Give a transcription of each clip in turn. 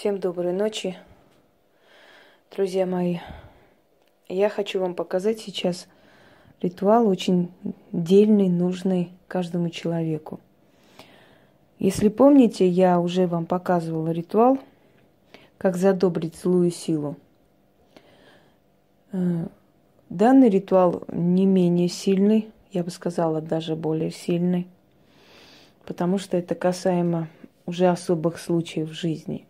Всем доброй ночи, друзья мои. Я хочу вам показать сейчас ритуал очень дельный, нужный каждому человеку. Если помните, я уже вам показывала ритуал, как задобрить злую силу. Э, данный ритуал не менее сильный, я бы сказала, даже более сильный, потому что это касаемо уже особых случаев жизни –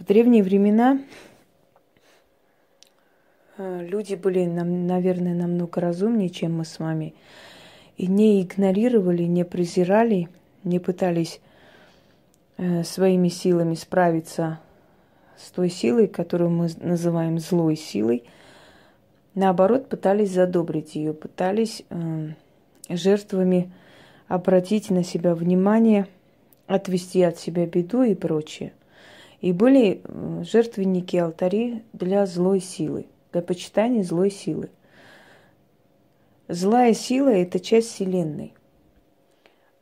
в древние времена э, люди были, наверное, намного разумнее, чем мы с вами, и не игнорировали, не презирали, не пытались э, своими силами справиться с той силой, которую мы называем злой силой. Наоборот, пытались задобрить ее, пытались э, жертвами обратить на себя внимание, отвести от себя беду и прочее. И были жертвенники алтари для злой силы, для почитания злой силы. Злая сила – это часть Вселенной.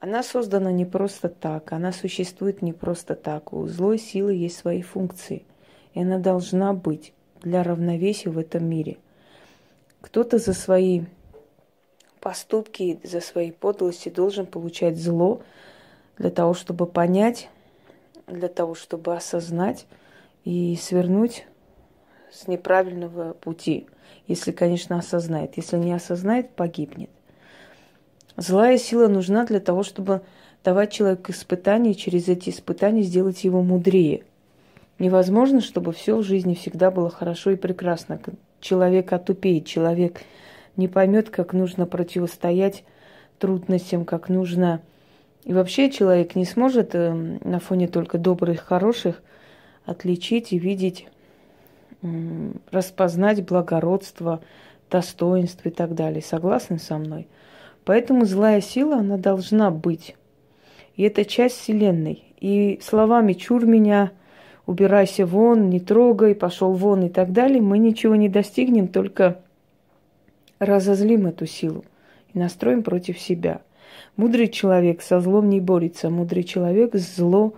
Она создана не просто так, она существует не просто так. У злой силы есть свои функции, и она должна быть для равновесия в этом мире. Кто-то за свои поступки, за свои подлости должен получать зло для того, чтобы понять, для того, чтобы осознать и свернуть с неправильного пути. Если, конечно, осознает. Если не осознает, погибнет. Злая сила нужна для того, чтобы давать человеку испытания, и через эти испытания сделать его мудрее. Невозможно, чтобы все в жизни всегда было хорошо и прекрасно. Человек отупеет, человек не поймет, как нужно противостоять трудностям, как нужно и вообще человек не сможет э, на фоне только добрых, хороших отличить и видеть, распознать благородство, достоинство и так далее. Согласны со мной? Поэтому злая сила, она должна быть. И это часть Вселенной. И словами «чур меня», «убирайся вон», «не трогай», «пошел вон» и так далее, мы ничего не достигнем, только разозлим эту силу и настроим против себя – Мудрый человек со злом не борется. Мудрый человек зло,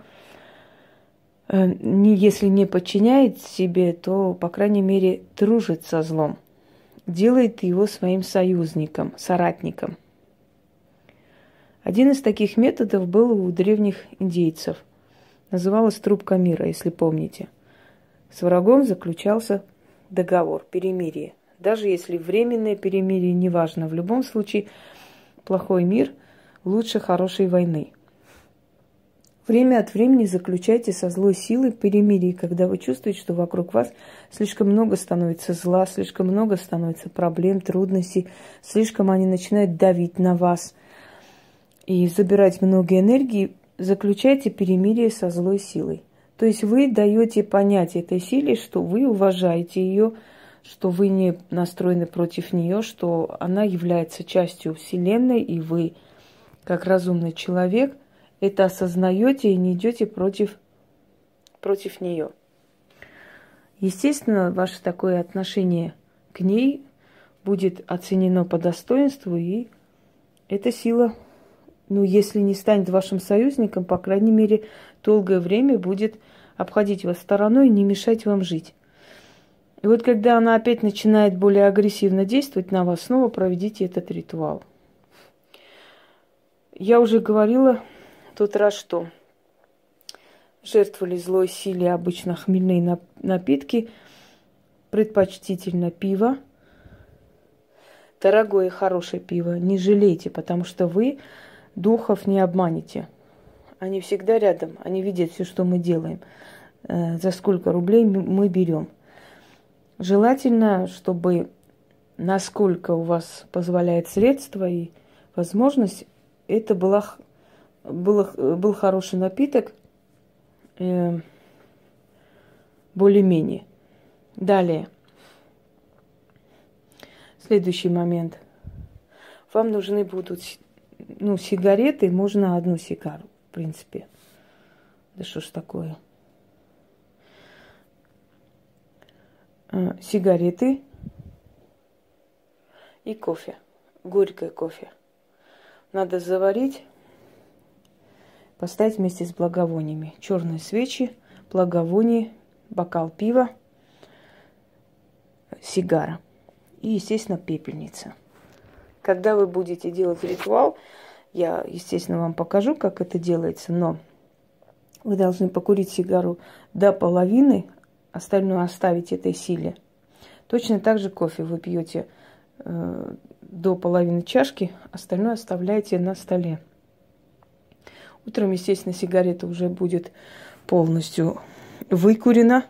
э, не, если не подчиняет себе, то, по крайней мере, дружит со злом. Делает его своим союзником, соратником. Один из таких методов был у древних индейцев. Называлась трубка мира, если помните. С врагом заключался договор, перемирие. Даже если временное перемирие, неважно, в любом случае плохой мир лучше хорошей войны. Время от времени заключайте со злой силой перемирие, когда вы чувствуете, что вокруг вас слишком много становится зла, слишком много становится проблем, трудностей, слишком они начинают давить на вас и забирать много энергии, заключайте перемирие со злой силой. То есть вы даете понять этой силе, что вы уважаете ее, что вы не настроены против нее, что она является частью Вселенной, и вы как разумный человек, это осознаете и не идете против, против нее. Естественно, ваше такое отношение к ней будет оценено по достоинству, и эта сила, ну, если не станет вашим союзником, по крайней мере, долгое время будет обходить вас стороной и не мешать вам жить. И вот когда она опять начинает более агрессивно действовать на вас, снова проведите этот ритуал. Я уже говорила тот раз, что жертвовали злой силе обычно хмельные напитки, предпочтительно пиво, дорогое хорошее пиво. Не жалейте, потому что вы духов не обманете. Они всегда рядом, они видят все, что мы делаем, э, за сколько рублей мы берем. Желательно, чтобы насколько у вас позволяет средства и возможность, это была, было, был хороший напиток, э, более-менее. Далее. Следующий момент. Вам нужны будут ну, сигареты, можно одну сигару, в принципе. Да что ж такое? Э, сигареты и кофе. Горькое кофе надо заварить, поставить вместе с благовониями. Черные свечи, благовоние, бокал пива, сигара и, естественно, пепельница. Когда вы будете делать ритуал, я, естественно, вам покажу, как это делается, но вы должны покурить сигару до половины, остальное оставить этой силе. Точно так же кофе вы пьете до половины чашки, остальное оставляете на столе. Утром, естественно, сигарета уже будет полностью выкурена,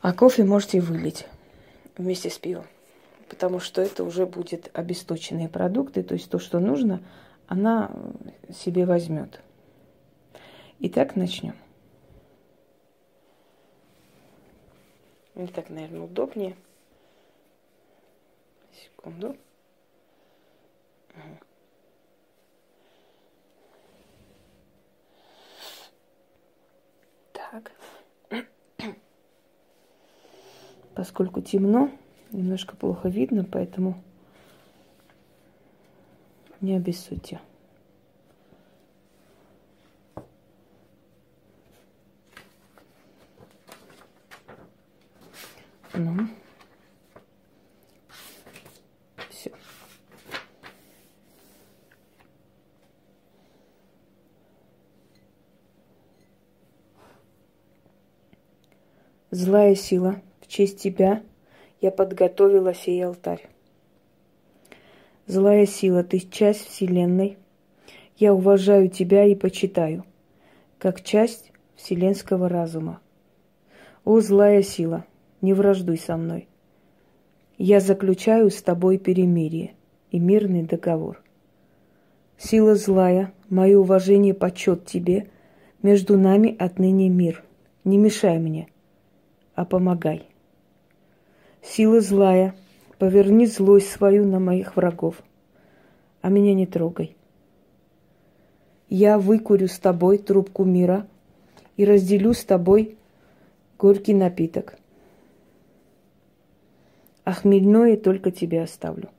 а кофе можете вылить вместе с пивом, потому что это уже будет обесточенные продукты, то есть то, что нужно, она себе возьмет. Итак, начнем. Мне так, наверное, удобнее. Секунду. Так. Поскольку темно, немножко плохо видно, поэтому не обессудьте. Ну. Все. Злая сила, в честь тебя я подготовила сей алтарь. Злая сила, ты часть Вселенной. Я уважаю тебя и почитаю, как часть вселенского разума. О, злая сила, не враждуй со мной. Я заключаю с тобой перемирие и мирный договор. Сила злая, мое уважение почет тебе, между нами отныне мир. Не мешай мне, а помогай. Сила злая, поверни злость свою на моих врагов, а меня не трогай. Я выкурю с тобой трубку мира и разделю с тобой горький напиток – а хмельное только тебе оставлю.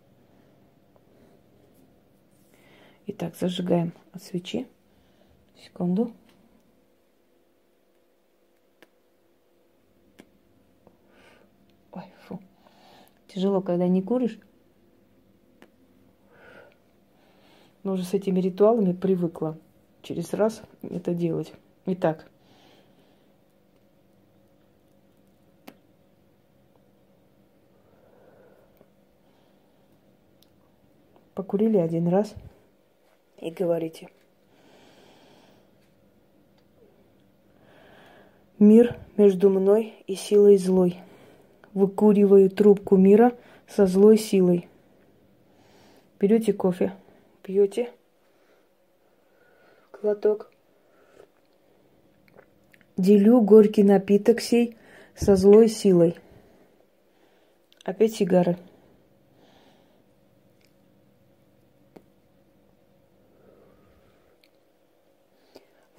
Итак, зажигаем от свечи. Секунду. Тяжело, когда не куришь. Но уже с этими ритуалами привыкла через раз это делать. Итак, Покурили один раз и говорите. Мир между мной и силой злой. Выкуриваю трубку мира со злой силой. Берете кофе, пьете глоток. Делю горький напиток сей со злой силой. Опять сигары.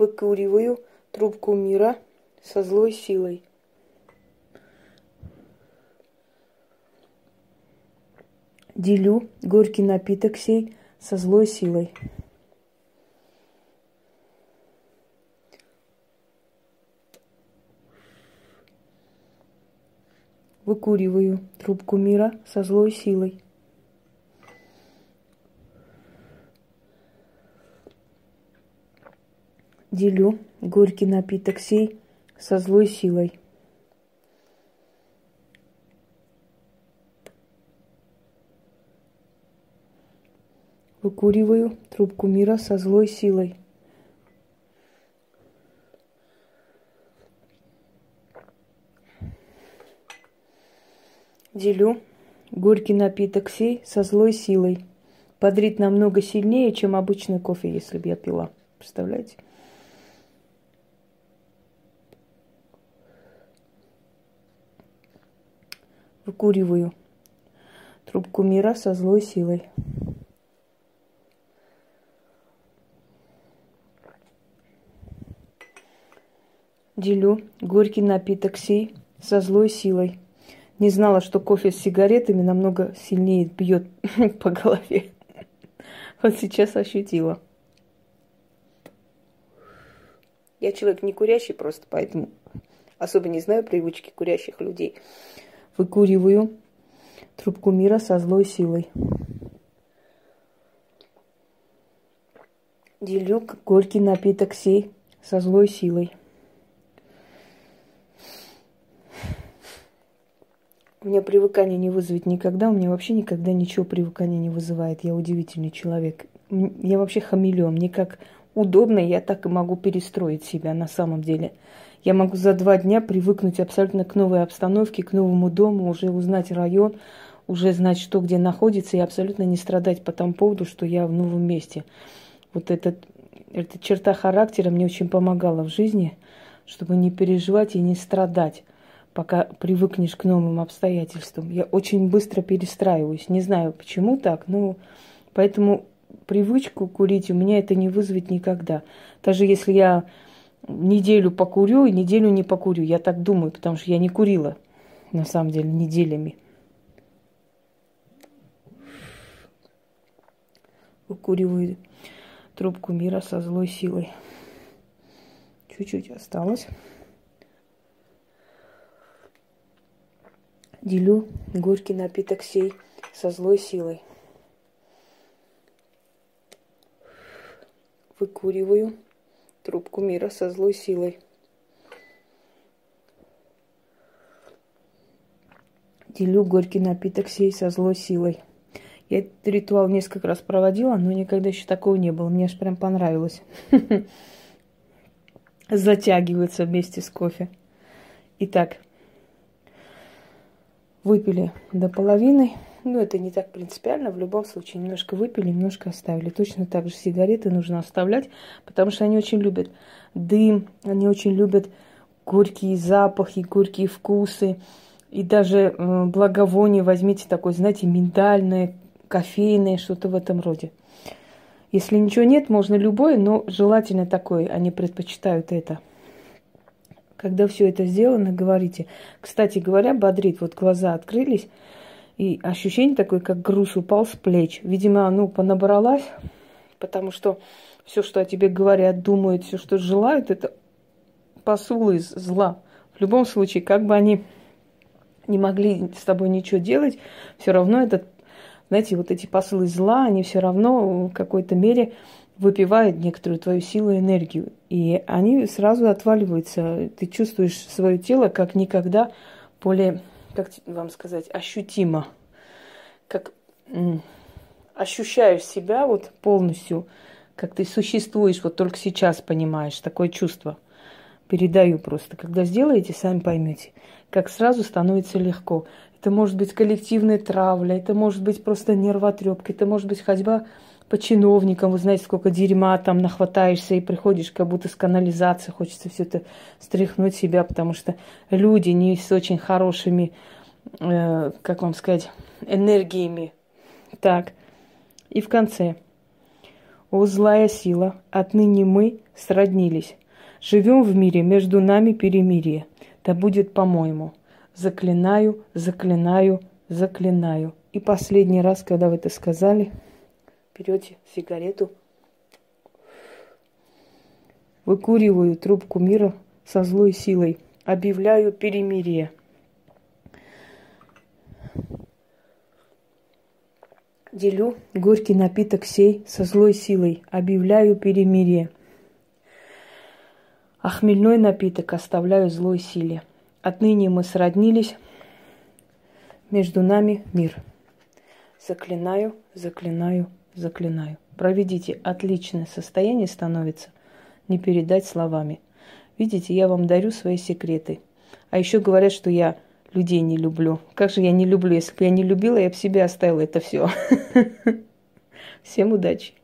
выкуриваю трубку мира со злой силой. Делю горький напиток сей со злой силой. Выкуриваю трубку мира со злой силой. делю горький напиток сей со злой силой. Выкуриваю трубку мира со злой силой. Делю горький напиток сей со злой силой. Подрит намного сильнее, чем обычный кофе, если бы я пила. Представляете? выкуриваю трубку мира со злой силой. Делю горький напиток сей со злой силой. Не знала, что кофе с сигаретами намного сильнее бьет по голове. Вот сейчас ощутила. Я человек не курящий просто, поэтому особо не знаю привычки курящих людей. Выкуриваю трубку мира со злой силой. Делю горький напиток сей со злой силой. У меня привыкание не вызовет никогда, у меня вообще никогда ничего привыкания не вызывает. Я удивительный человек. Я вообще хамелеон. Мне как удобно, я так и могу перестроить себя на самом деле. Я могу за два дня привыкнуть абсолютно к новой обстановке, к новому дому, уже узнать район, уже знать, что где находится, и абсолютно не страдать по тому поводу, что я в новом месте. Вот этот, эта черта характера мне очень помогала в жизни, чтобы не переживать и не страдать пока привыкнешь к новым обстоятельствам. Я очень быстро перестраиваюсь. Не знаю, почему так, но поэтому привычку курить у меня это не вызовет никогда. Даже если я неделю покурю и неделю не покурю, я так думаю, потому что я не курила, на самом деле, неделями. Выкуриваю трубку мира со злой силой. Чуть-чуть осталось. Делю горький напиток сей со злой силой. Выкуриваю трубку мира со злой силой. Делю горький напиток сей со злой силой. Я этот ритуал несколько раз проводила, но никогда еще такого не было. Мне аж прям понравилось. Затягивается вместе с кофе. Итак, выпили до половины. Ну, это не так принципиально. В любом случае, немножко выпили, немножко оставили. Точно так же сигареты нужно оставлять, потому что они очень любят дым, они очень любят горькие запахи, горькие вкусы. И даже э, благовоние возьмите такое, знаете, миндальное, кофейное, что-то в этом роде. Если ничего нет, можно любое, но желательно такое. Они предпочитают это. Когда все это сделано, говорите. Кстати говоря, бодрит, вот глаза открылись, и ощущение такое, как груз упал с плеч. Видимо, ну, понабралась, потому что все, что о тебе говорят, думают, все, что желают, это посулы из зла. В любом случае, как бы они не могли с тобой ничего делать, все равно этот, знаете, вот эти посылы зла, они все равно в какой-то мере выпивают некоторую твою силу и энергию. И они сразу отваливаются. Ты чувствуешь свое тело как никогда более, как вам сказать, ощутимо. Как ощущаешь себя вот полностью, как ты существуешь, вот только сейчас понимаешь, такое чувство. Передаю просто. Когда сделаете, сами поймете, как сразу становится легко. Это может быть коллективная травля, это может быть просто нервотрепка, это может быть ходьба по чиновникам, вы знаете, сколько дерьма там нахватаешься и приходишь как будто с канализации, хочется все это стряхнуть себя, потому что люди не с очень хорошими, э, как вам сказать, энергиями. Так, и в конце. О, злая сила, отныне мы сроднились. Живем в мире, между нами перемирие. Да будет по-моему. Заклинаю, заклинаю, заклинаю. И последний раз, когда вы это сказали, берете сигарету, выкуриваю трубку мира со злой силой, объявляю перемирие. Делю горький напиток сей со злой силой, объявляю перемирие. А хмельной напиток оставляю злой силе. Отныне мы сроднились, между нами мир. Заклинаю, заклинаю, заклинаю. Проведите, отличное состояние становится, не передать словами. Видите, я вам дарю свои секреты. А еще говорят, что я людей не люблю. Как же я не люблю? Если бы я не любила, я бы себе оставила это все. Всем удачи!